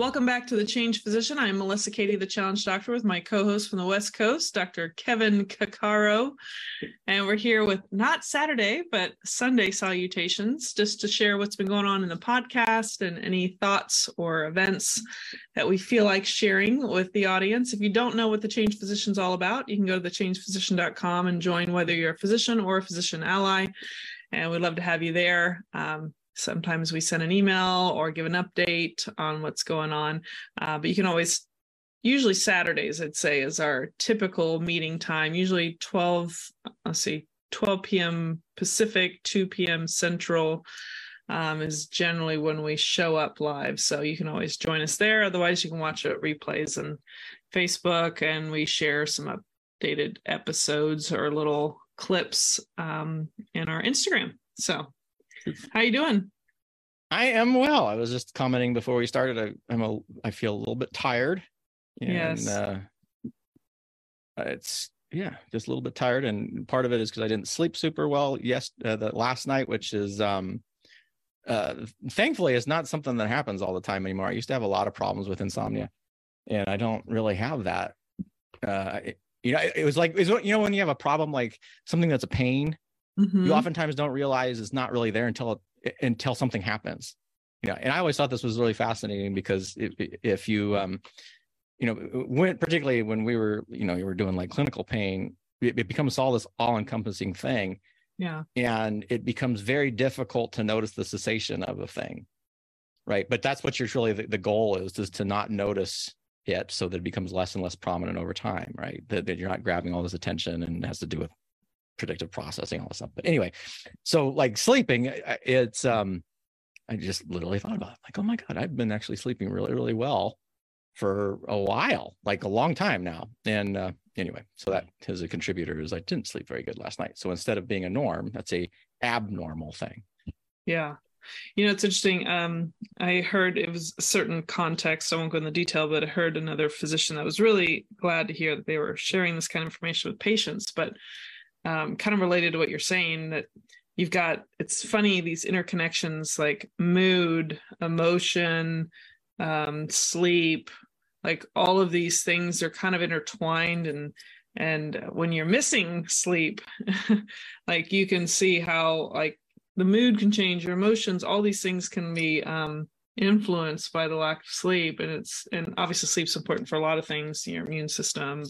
Welcome back to the Changed Physician. I'm Melissa Cady, the Challenge Doctor, with my co-host from the West Coast, Dr. Kevin Cuccaro, and we're here with not Saturday but Sunday salutations, just to share what's been going on in the podcast and any thoughts or events that we feel like sharing with the audience. If you don't know what the Changed Physician is all about, you can go to thechangedphysician.com and join whether you're a physician or a physician ally, and we'd love to have you there. Um, Sometimes we send an email or give an update on what's going on. Uh, but you can always, usually Saturdays, I'd say, is our typical meeting time, usually 12, let's see, 12 p.m. Pacific, 2 p.m. Central. Um, is generally when we show up live. So you can always join us there. Otherwise, you can watch it replays and Facebook, and we share some updated episodes or little clips um, in our Instagram. So how you doing? I am well. I was just commenting before we started. I, I'm a. I feel a little bit tired. And, yes. Uh, it's yeah, just a little bit tired, and part of it is because I didn't sleep super well. Yes, uh, the last night, which is um, uh, thankfully, it's not something that happens all the time anymore. I used to have a lot of problems with insomnia, and I don't really have that. Uh, it, you know, it, it was like, you know, when you have a problem like something that's a pain mm-hmm. you oftentimes don't realize it's not really there until until something happens. You know and i always thought this was really fascinating because if, if you um you know when particularly when we were you know you were doing like clinical pain it, it becomes all this all-encompassing thing. Yeah. And it becomes very difficult to notice the cessation of a thing right? But that's what you're really the, the goal is is to not notice it so that it becomes less and less prominent over time right? That, that you're not grabbing all this attention and has to do with predictive processing, all this stuff. But anyway, so like sleeping, it's um, I just literally thought about it, like, oh my god, I've been actually sleeping really, really well for a while, like a long time now. And uh, anyway, so that is a contributor is I didn't sleep very good last night. So instead of being a norm, that's a abnormal thing. Yeah. You know, it's interesting. Um, I heard it was a certain context. I won't go into detail, but I heard another physician that was really glad to hear that they were sharing this kind of information with patients. But um, kind of related to what you're saying that you've got it's funny these interconnections like mood emotion um, sleep like all of these things are kind of intertwined and and when you're missing sleep like you can see how like the mood can change your emotions all these things can be um influenced by the lack of sleep and it's and obviously sleep's important for a lot of things your immune system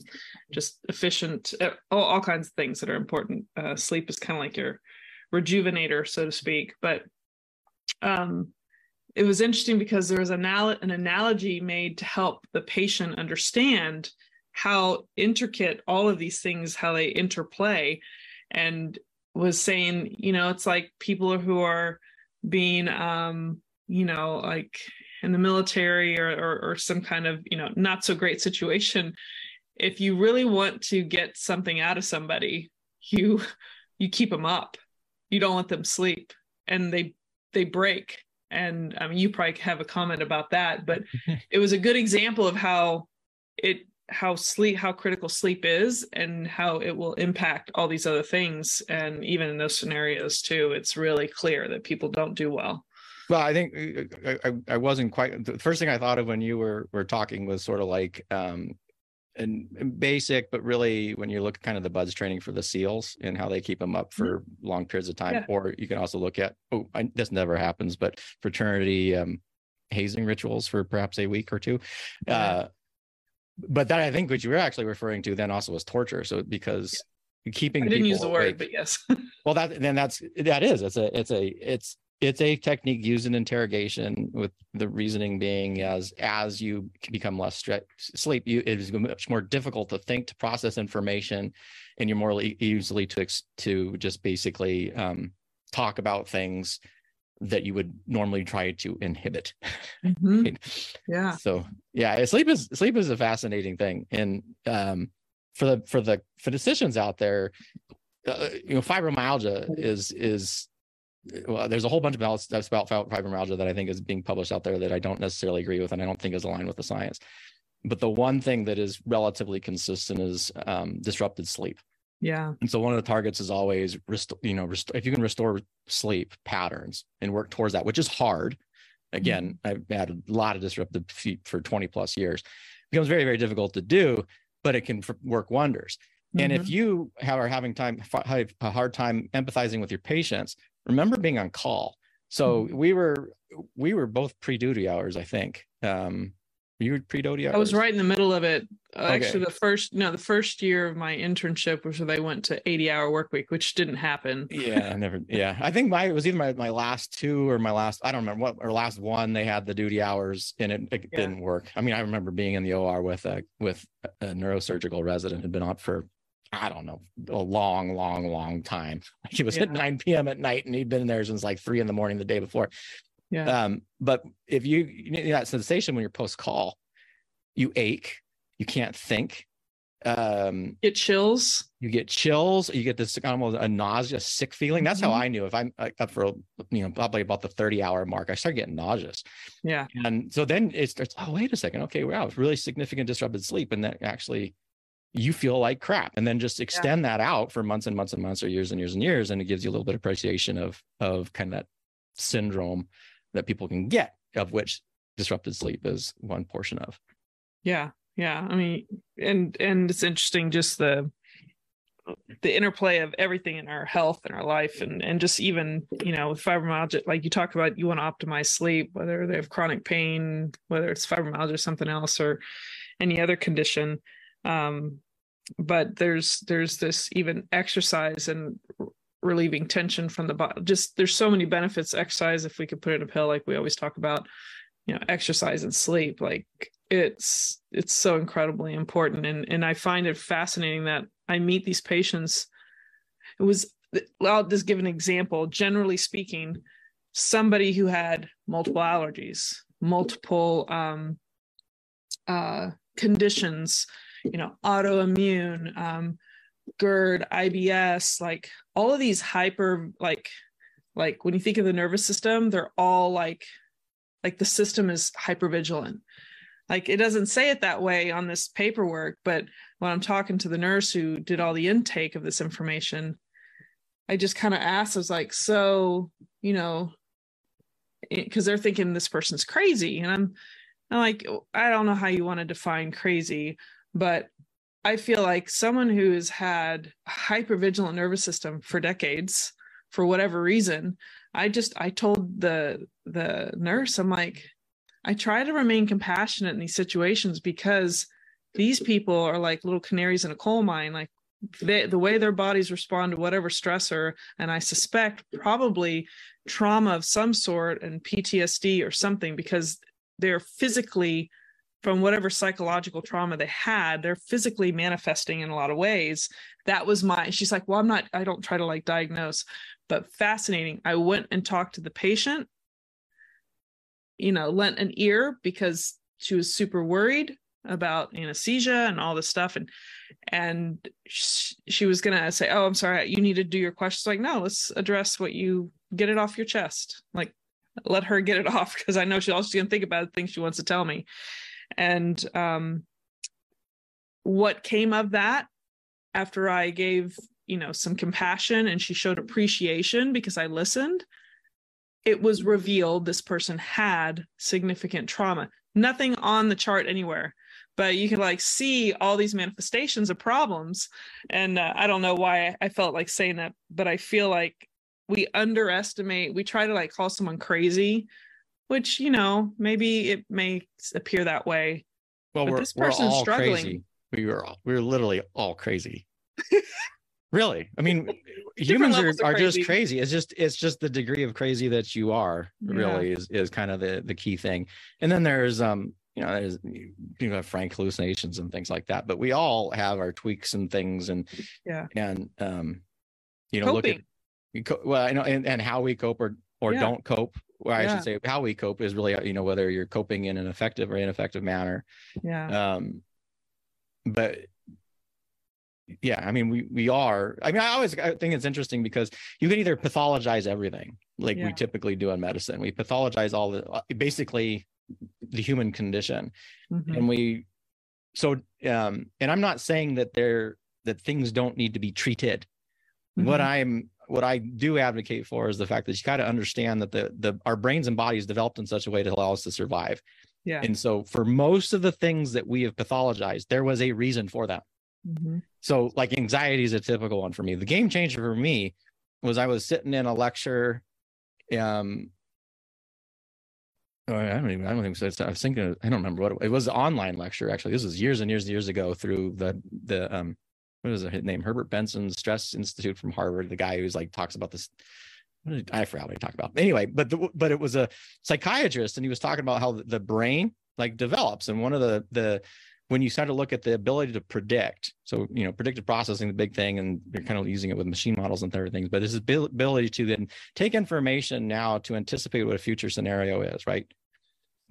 just efficient uh, all, all kinds of things that are important. Uh, sleep is kind of like your rejuvenator so to speak but um it was interesting because there was an, an analogy made to help the patient understand how intricate all of these things how they interplay and was saying you know it's like people who are being um you know, like in the military or, or, or some kind of, you know, not so great situation, if you really want to get something out of somebody, you you keep them up. You don't let them sleep, and they they break. And I mean, you probably have a comment about that, but it was a good example of how it how sleep how critical sleep is and how it will impact all these other things and even in those scenarios too it's really clear that people don't do well well, I think uh, I, I, wasn't quite the first thing I thought of when you were were talking was sort of like um and, basic, but really when you look kind of the BUD/S training for the SEALs and how they keep them up mm-hmm. for mm-hmm. long periods of time, yeah. or you can also look at oh, I, this never happens, but fraternity um, hazing rituals for perhaps a week or two. Yeah. Uh, but that I think what you were actually referring to then also was torture. So because yeah. keeping I didn't use the word, but yes. well, that then that's that is it's a it's a it's it's a technique used in interrogation with the reasoning being as as you become less stress sleep you it is much more difficult to think to process information and you're more easily to to just basically um, talk about things that you would normally try to inhibit. Mm-hmm. yeah. So yeah sleep is sleep is a fascinating thing. And um for the for the physicians out there, uh, you know, fibromyalgia is is well, there's a whole bunch of stuff about fibromyalgia that I think is being published out there that I don't necessarily agree with, and I don't think is aligned with the science. But the one thing that is relatively consistent is um, disrupted sleep. Yeah. And so one of the targets is always, rest- you know, rest- if you can restore sleep patterns and work towards that, which is hard. Again, mm-hmm. I've had a lot of disruptive sleep for 20 plus years. It becomes very, very difficult to do, but it can work wonders. Mm-hmm. And if mm-hmm. you have, are having time, have a hard time empathizing with your patients, remember being on call. So mm-hmm. we were, we were both pre-duty hours, I think. Um, you were pre-duty hours? I was right in the middle of it. Uh, okay. Actually, the first no, the first year of my internship was where they went to 80 hour work week, which didn't happen. Yeah, I never. Yeah, I think my it was either my, my last two or my last I don't remember what or last one. They had the duty hours and it, it yeah. didn't work. I mean, I remember being in the OR with a with a neurosurgical resident had been on for I don't know, a long, long, long time. He was yeah. at 9 p.m. at night and he'd been there since like three in the morning the day before. Yeah. Um, but if you, you know, that sensation when you're post call, you ache, you can't think. Um, get chills. You get chills. You get this almost a nausea, sick feeling. That's mm-hmm. how I knew if I'm up for, you know, probably about the 30 hour mark, I start getting nauseous. Yeah. And so then it starts, oh, wait a second. Okay. Wow. It's really significant disrupted sleep. And that actually, you feel like crap and then just extend yeah. that out for months and months and months or years and years and years and it gives you a little bit of appreciation of of kind of that syndrome that people can get of which disrupted sleep is one portion of yeah yeah i mean and and it's interesting just the the interplay of everything in our health and our life and and just even you know with fibromyalgia like you talk about you want to optimize sleep whether they have chronic pain whether it's fibromyalgia or something else or any other condition um but there's there's this even exercise and relieving tension from the body just there's so many benefits exercise if we could put it in a pill like we always talk about you know exercise and sleep like it's it's so incredibly important. And and i find it fascinating that i meet these patients. It was i'll just give an example. Generally speaking somebody who had multiple allergies multiple um uh conditions you know autoimmune um GERD, IBS, like all of these hyper like like when you think of the nervous system, they're all like like the system is hyper vigilant. Like it doesn't say it that way on this paperwork, but when I'm talking to the nurse who did all the intake of this information, I just kind of asked, I was like, so, you know, because they're thinking this person's crazy. And I'm, I'm like, I don't know how you want to define crazy, but I feel like someone who's had a hypervigilant nervous system for decades, for whatever reason, I just I told the the nurse, I'm like, I try to remain compassionate in these situations because these people are like little canaries in a coal mine. Like they, the way their bodies respond to whatever stressor, and I suspect probably trauma of some sort and PTSD or something because they're physically from whatever psychological trauma they had they're physically manifesting in a lot of ways. That was my she's like well i'm not i don't try to like diagnose. But fascinating. I went and talked to the patient you know lent an ear because she was super worried about anesthesia and all this stuff. And and she, she was gonna say oh i'm sorry you need to do your questions. Like no let's address what you get it off your chest. Like let her get it off because i know she's also gonna think about the things she wants to tell me and um, what came of that after I gave, you know, some compassion and she showed appreciation because I listened, it was revealed this person had significant trauma. Nothing on the chart anywhere, but you can like see all these manifestations of problems. And uh, I don't know why I felt like saying that, but I feel like we underestimate, we try to like call someone crazy which you know maybe it may appear that way. Well but we're, this person's we're all struggling. crazy. we were all, we were literally all crazy. Really? I mean humans are, are just crazy. it's just it's just the degree of crazy that you are really yeah. is is kind of the the key thing. And then there's um you know there's you have frank hallucinations and things like that but we all have our tweaks and things and yeah. and um you know Coping. look at well i know and, and how we cope or or yeah. don't cope or I yeah. should say how we cope is really you know whether you're coping in an effective or ineffective manner. Yeah. Um, but yeah i mean we we are i mean i always I think it's interesting because you can either pathologize everything like Yeah. we typically do in medicine we pathologize all the uh, basically the human condition Mhm. and we so um and i'm not saying that they're that things don't need to be treated what Mhm. i'm what i do advocate for is the fact that you got to understand that the the our brains and bodies developed in such a way to allow us to survive yeah and so for most of the things that we have pathologized there was a reason for that Mhm. so like anxiety is a typical one for me the game changer for me was i was sitting in a lecture um oh, I don't even. I don't think so. I was thinking. I don't remember what it, it was. An online lecture actually. This was years and years and years ago through the the um what is his name? Herbert Benson Stress Institute from Harvard. The guy who's like talks about this. Did, I forgot what he talked about. Anyway, but the, but it was a psychiatrist, and he was talking about how the, brain like develops, and one of the the when you start to look at the ability to predict, so you know, predictive processing, the big thing, and you're kind of using it with machine models and other things, but this abil- ability to then take information now to anticipate what a future scenario is, right?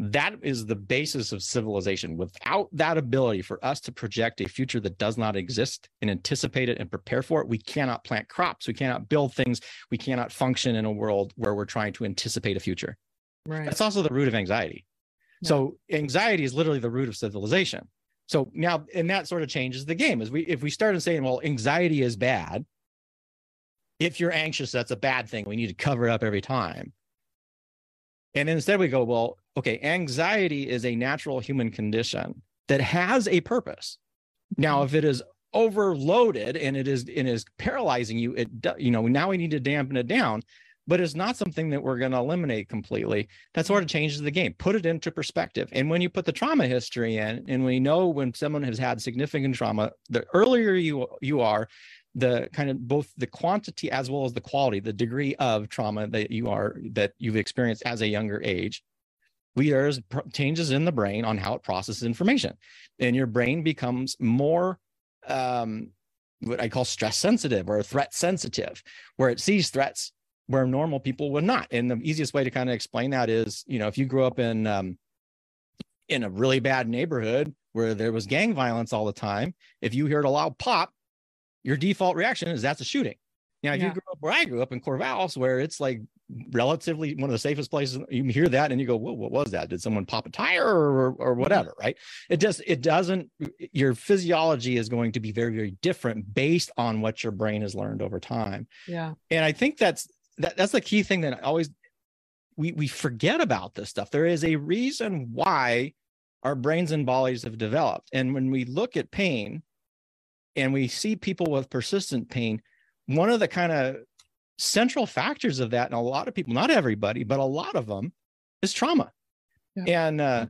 That is the basis of civilization. Without that ability for us to project a future that does not exist and anticipate it and prepare for it, we cannot plant crops, we cannot build things, we cannot function in a world where we're trying to anticipate a future. right That's also the root of anxiety. So anxiety is literally the root of civilization. So now, and that sort of changes the game. As we, if we started saying, well, anxiety is bad. If you're anxious, that's a bad thing. We need to cover it up every time. And instead, we go, well, okay, anxiety is a natural human condition that has a purpose. Now, mm-hmm. if it is overloaded and it is and is paralyzing you, it you know now we need to dampen it down. But it's not something that we're going to eliminate completely that sort of mm-hmm. changes the game put it into perspective and when you put the trauma history in and we know when someone has had significant trauma the earlier you you are the kind of both the quantity as well as the quality the degree of trauma that you are that you've experienced as a younger age we there's changes in the brain on how it processes information and your brain becomes more um what i call stress sensitive or threat sensitive where it sees threats where normal people would not. And the easiest way to kind of explain that is, you know, if you grew up in um, in a really bad neighborhood where there was gang violence all the time, if you heard a loud pop, your default reaction is that's a shooting. Now, if Yeah. you grew up where I grew up in Corvallis, where it's like relatively one of the safest places, you hear that and you go, "Whoa, what was that? Did someone pop a tire or or mm-hmm. whatever?" Right? It just it doesn't. Your physiology is going to be very very different based on what your brain has learned over time yeah and i think that's that, that's the key thing that I always we we forget about this stuff there is a reason why our brains and bodies have developed and when we look at pain and we see people with persistent pain one of the kind of central factors of that and a lot of people not everybody but a lot of them is trauma. Yeah. and uh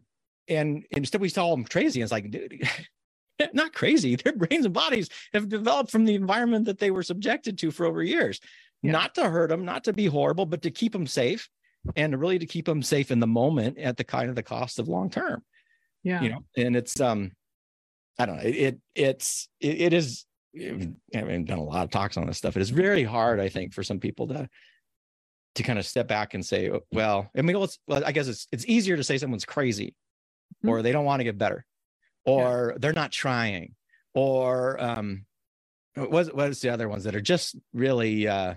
and instead we call them crazy. It's like dude not crazy. Their brains and bodies have developed from the environment that they were subjected to for over years. Yeah. not to hurt them not to be horrible but to keep them safe and really to keep them safe in the moment at the kind of the cost of long term. Yeah. You know and it's um i don't know. It, it it's it, it is i mean done a lot of talks on this stuff. It is very hard i think for some people to to kind of step back and say oh, well i mean let's well, i guess it's it's easier to say someone's crazy or they don't want to get better or they're not trying or um what's what's the other ones that are just really uh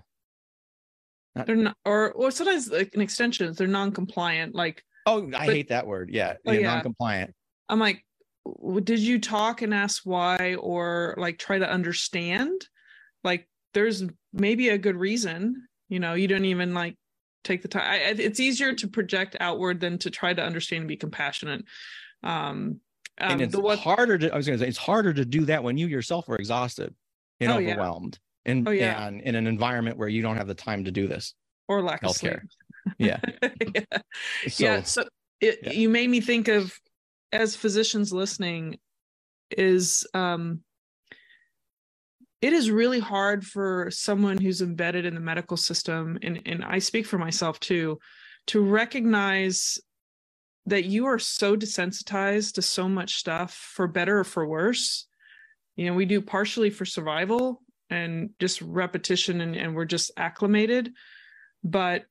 they're not or or sometimes like an extension they're non-compliant like oh i But- hate that word. Yeah, Oh, yeah, yeah. non-compliant. I'm like did you talk and ask why or like try to understand like there's maybe a good reason you know you don't even like take the time I, it's easier to project outward than to try to understand and be compassionate um, um and it's what harder to i was going to say it's harder to do that when you yourself are exhausted and Oh, yeah. overwhelmed and, Oh, yeah. and in an environment where you don't have the time to do this or lack of sleep yeah yeah. so yeah so it, yeah. you made me think of as physicians listening is um it is really hard for someone who's embedded in the medical system and and I speak for myself too to recognize that you are so desensitized to so much stuff for better or for worse. You know we do partially for survival and just repetition and, and we're just acclimated but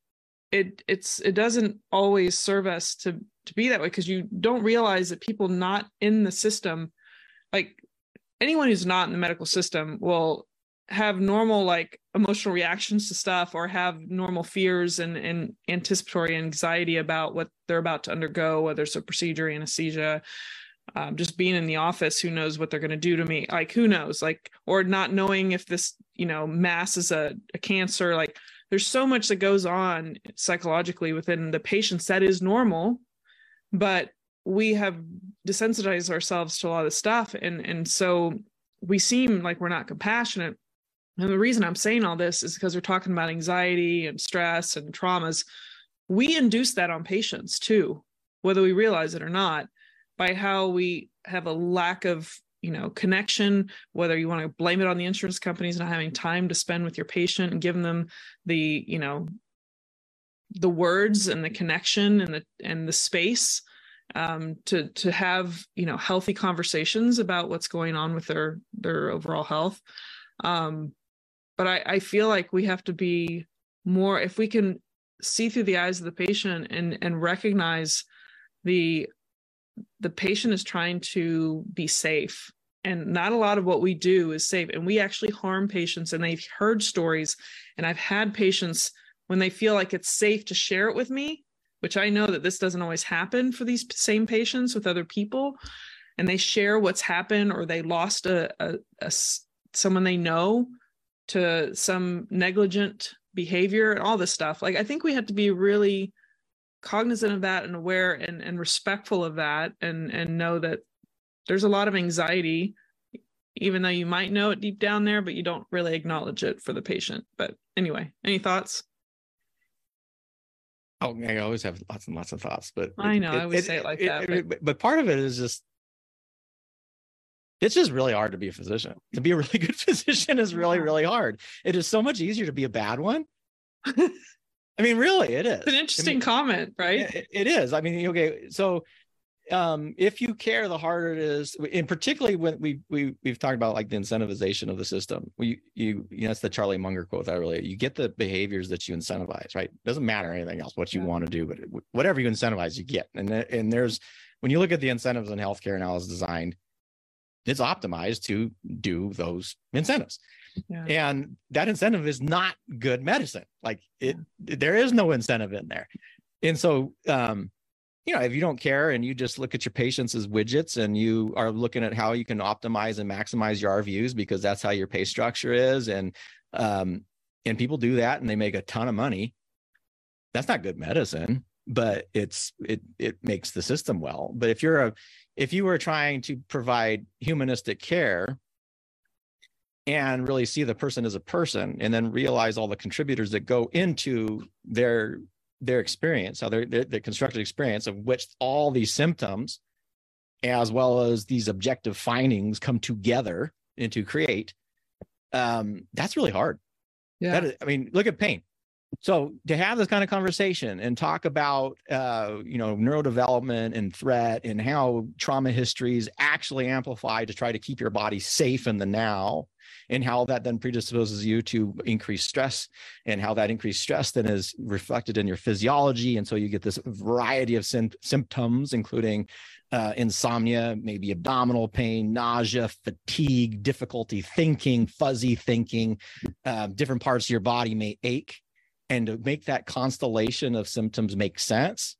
it it's it doesn't always serve us to to be that way because you don't realize that people not in the system like anyone who's not in the medical system will have normal like emotional reactions to stuff or have normal fears and, and anticipatory anxiety about what they're about to undergo whether it's a procedure anesthesia um, just being in the office who knows what they're going to do to me? Like who knows? Like or not knowing if this you know mass is a, a cancer. Like there's so much that goes on psychologically within the patients that is normal but we have desensitized ourselves to a lot of stuff. And and so we seem like we're not compassionate. And the reason i'm saying all this is because we're talking about anxiety and stress and traumas. We induce that on patients too whether we realize it or not by how we have a lack of you know connection whether you want to blame it on the insurance companies not having time to spend with your patient and giving them the you know the words and the connection and the and the space um, to to have you know healthy conversations about what's going on with their their overall health. Um, but I, I feel like we have to be more if we can see through the eyes of the patient and and recognize the the patient is trying to be safe. And not a lot of what we do is safe. And we actually harm patients and they've heard stories and i've had patients when they feel like it's safe to share it with me which i know that this doesn't always happen for these same patients with other people. And they share what's happened or they lost a, a, a someone they know to some negligent behavior and all this stuff. Like i think we have to be really cognizant of that and aware and, and respectful of that and and know that there's a lot of anxiety even though you might know it deep down there but you don't really acknowledge it for the patient. But anyway any thoughts oh i always have lots and lots of thoughts but i know it, i always it, say it like it, that but... but part of it is just it's just really hard to be a physician to be a really good physician is really really hard it is so much easier to be a bad one I mean, really, it is. It's an interesting I mean, comment, right? It, it is. I mean, okay, so um, if you care, the harder it is. And particularly when we we we've talked about like the incentivization of the system. We you you know that's the Charlie Munger quote that really you get the behaviors that you incentivize, right? Doesn't matter anything else what you yeah. want to do, but whatever you incentivize, you get. And and there's when you look at the incentives in healthcare and how it's designed, it's optimized to do those incentives. Yeah. And that incentive is not good medicine. Like it, yeah. there is no incentive in there. And so, um, you know, if you don't care and you just look at your patients as widgets and you are looking at how you can optimize and maximize your RVUs because that's how your pay structure is, and um, and people do that and they make a ton of money. That's not good medicine, but it's it it makes the system well. But if you're a if you were trying to provide humanistic care and really see the person as a person and then realize all the contributors that go into their their experience how their, their, their constructed experience of which all these symptoms as well as these objective findings come together and to create um that's really hard. Yeah. That is, i mean look at pain so to have this kind of conversation and talk about uh, you know neurodevelopment and threat and how trauma histories actually amplify to try to keep your body safe in the now and how that then predisposes you to increase stress and how that increased stress then is reflected in your physiology. And so you get this variety of sim- symptoms including uh, insomnia maybe abdominal pain nausea fatigue difficulty thinking fuzzy thinking uh, different parts of your body may ache and to make that constellation of symptoms make sense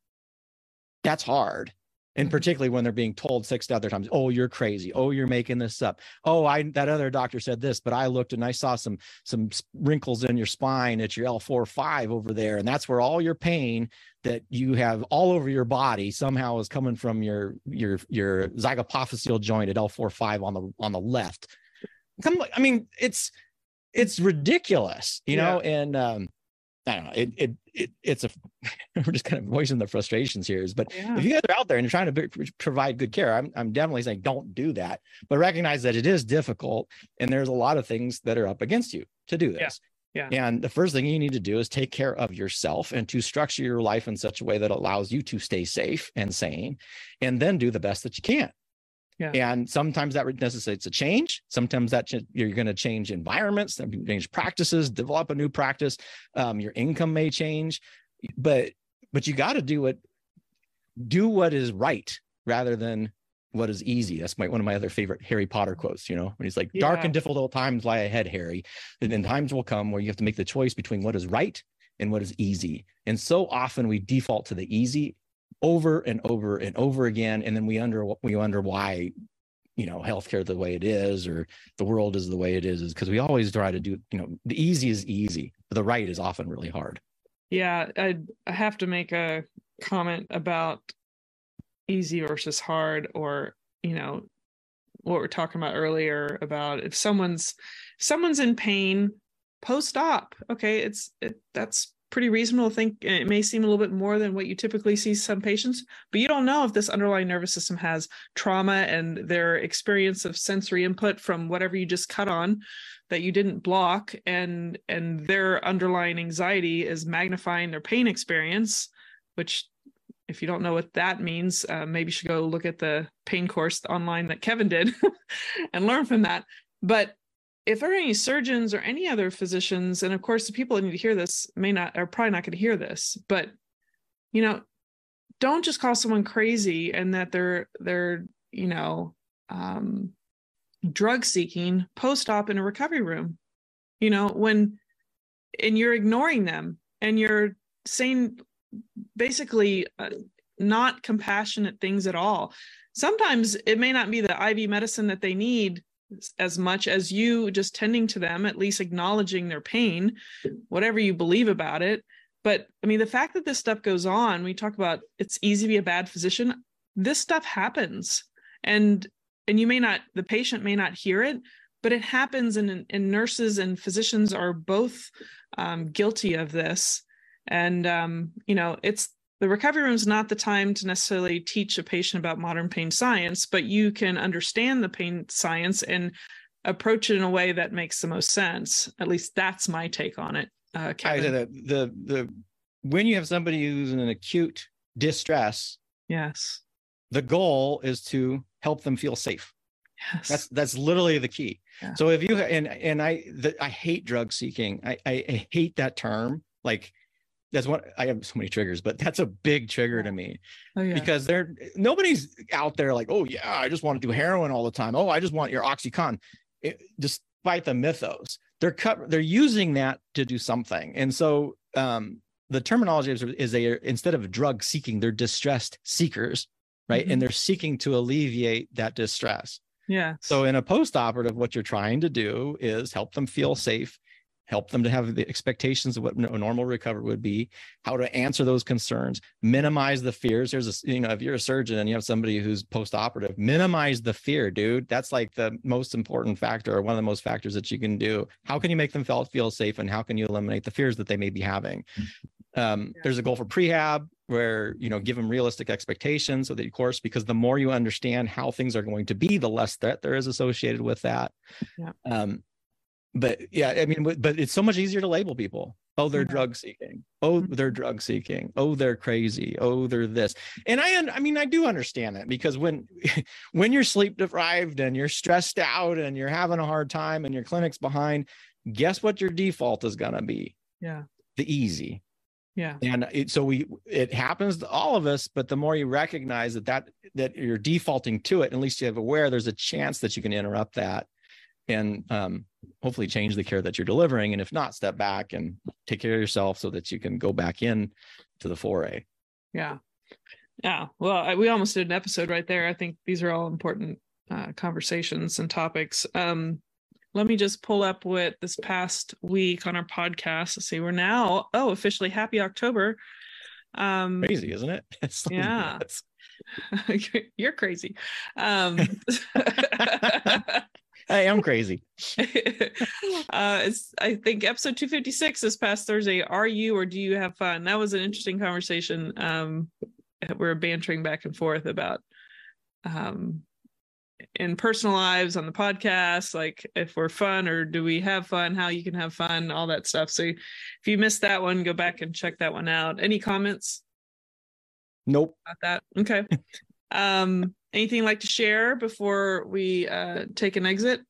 that's hard. And mm-hmm. particularly when they're being told six to other times oh you're crazy. Oh you're making this up. Oh i that other doctor said this but i looked and i saw some some wrinkles in your spine at your l4 5 over there. And that's where all your pain that you have all over your body somehow is coming from your your your zygapophyseal joint at l4 5 on the on the left. Come i mean it's it's ridiculous you yeah. know and um I don't know. It it, it it's a we're just kind of voicing the frustrations here. Is but yeah. if you guys are out there and you're trying to be, provide good care, I'm I'm definitely saying don't do that. But recognize that it is difficult, and there's a lot of things that are up against you to do this. Yeah. yeah. And the first thing you need to do is take care of yourself and to structure your life in such a way that allows you to stay safe and sane, and then do the best that you can. Yeah. And sometimes that necessitates a change. Sometimes that ch- you're going to change environments, change practices, develop a new practice. Um, your income may change, but but you got to do what do what is right rather than what is easy. That's my one of my other favorite Harry Potter quotes, you know, when he's like, dark and difficult times lie ahead, Harry. And then times will come where you have to make the choice between what is right and what is easy. And so often we default to the easy over and over and over again. And then we under we wonder why, you know, healthcare the way it is or the world is the way it is, is because we always try to do, you know, the easy is easy. The right is often really hard. Yeah, I I have to make a comment about easy versus hard, or you know, what we're talking about earlier about if someone's someone's in pain post-op. Okay, it's it, that's pretty reasonable to think. It may seem a little bit more than what you typically see some patients, but you don't know if this underlying nervous system has trauma and their experience of sensory input from whatever you just cut on that you didn't block and and their underlying anxiety is magnifying their pain experience which if you don't know what that means uh, maybe you should go look at the pain course online that kevin did and learn from that but if there are any surgeons or any other physicians and of course the people that need to hear this may not are probably not going to hear this but you know don't just call someone crazy and that they're they're you know um drug seeking post-op in a recovery room. You know when and you're ignoring them and you're saying basically uh, not compassionate things at all. Sometimes it may not be the iv medicine that they need as much as you just tending to them at least acknowledging their pain whatever you believe about it. But i mean the fact that this stuff goes on we talk about it's easy to be a bad physician. This stuff happens. And and you may not the patient may not hear it but it happens and, and nurses and physicians are both um, guilty of this. And um, you know it's the recovery room is not the time to necessarily teach a patient about modern pain science but you can understand the pain science and approach it in a way that makes the most sense at least that's my take on it uh, I Kevin. say that the the when you have somebody who's in an acute distress, yes the goal is to help them feel safe. yes That's that's literally the key. Yeah. So if you and and I the, I hate drug seeking. I, I I hate that term. Like that's what I have so many triggers, but that's a big trigger to me oh, yeah. because they're nobody's out there like, oh yeah, I just want to do heroin all the time. Oh, I just want your OxyContin. It, despite the mythos, they're cut. They're using that to do something, and so um, the terminology is, is they are instead of drug seeking, they're distressed seekers, right? Mhm. And they're seeking to alleviate that distress. yeah So in a post-operative, what you're trying to do is help them feel safe, help them to have the expectations of what a normal recovery would be, how to answer those concerns, minimize the fears. There's a, you know, if you're a surgeon and you have somebody who's post-operative, minimize the fear, dude. That's like the most important factor or one of the most factors that you can do. How can you make them feel, feel safe and how can you eliminate the fears that they may be having? Um, Yeah. There's a goal for prehab where, you know, give them realistic expectations so that of course, because the more you understand how things are going to be, the less threat there is associated with that. Yeah. Um, but yeah, I mean, but it's so much easier to label people. Oh, they're drug seeking. Oh, Mhm. they're drug seeking. Oh, they're crazy. Oh, they're this. And I, I mean, I do understand that because when, when you're sleep deprived and you're stressed out and you're having a hard time and your clinic's behind, guess what your default is going to be? yeah The easy yeah and it, so we it happens to all of us but the more you recognize that that that you're defaulting to it at least you have aware there's a chance that you can interrupt that and um, hopefully change the care that you're delivering and if not step back and take care of yourself so that you can go back in to the foray Yeah. Yeah. Well, I, we almost did an episode right there. I think these are all important uh, conversations and topics. Um, let me just pull up what this past week on our podcast. Let's see, we're now, oh, officially happy October. Um, crazy isn't it It's like Yeah. you're crazy. Um, i am crazy. Uh it's i think episode 256 this past thursday. Are you or do you have fun? That was an interesting conversation um we're bantering back and forth about um in personal lives on the podcast like if we're fun or do we have fun how you can have fun all that stuff. So if you missed that one go back and check that one out. Any comments? Nope. About that? Okay. Um anything you'd like to share before we uh take an exit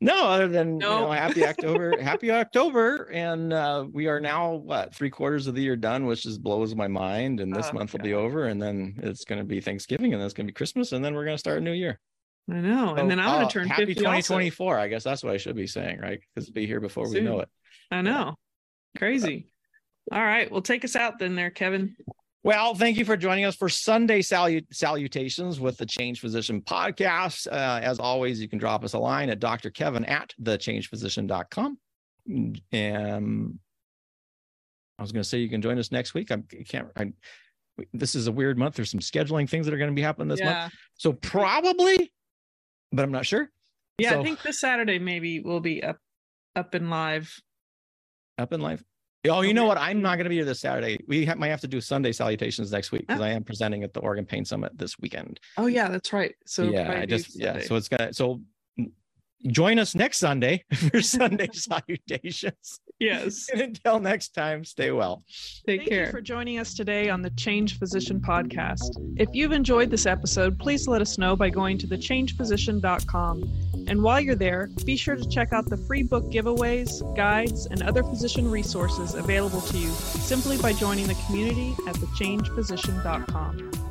No, other than No. you know, happy October, happy October, and uh, we are now what three quarters of the year done, which just blows my mind. And this Oh, month will be over, and then it's going to be Thanksgiving, and then it's going to be Christmas, and then we're going to start a new year. I know. So, And then I'm going uh, to turn happy 50 also. 2024. I guess that's what I should be saying, right? Because be here before we know it. I know. Crazy. All right. Well, take us out then, there, Kevin. Well, thank you for joining us for Sunday salut- salutations with the Changed Physician podcast. Uh, as always, you can drop us a line at Dr. Kevin at thechangedphysician.com. And I was going to say you can join us next week. I'm- can't. I, this is a weird month. There's some scheduling things that are going to be happening this month. So probably, but I'm not sure. Yeah. So- I think this Saturday maybe we'll be up up and live. Up and life. Oh, you know what? I'm not going to be here this Saturday. We ha- might have to do Sunday salutations next week because Ah. I am presenting at the Oregon Pain Summit this weekend. Oh yeah, that's right. So yeah, I just yeah. So it's gonna so join us next Sunday for Sunday salutations. yes. And until next time, stay well. Take Thank care. you for joining us today on the Changed Physician podcast. If you've enjoyed this episode, please let us know by going to thechangedphysician.com. And while you're there, be sure to check out the free book giveaways, guides, and other physician resources available to you simply by joining the community at thechangedphysician.com.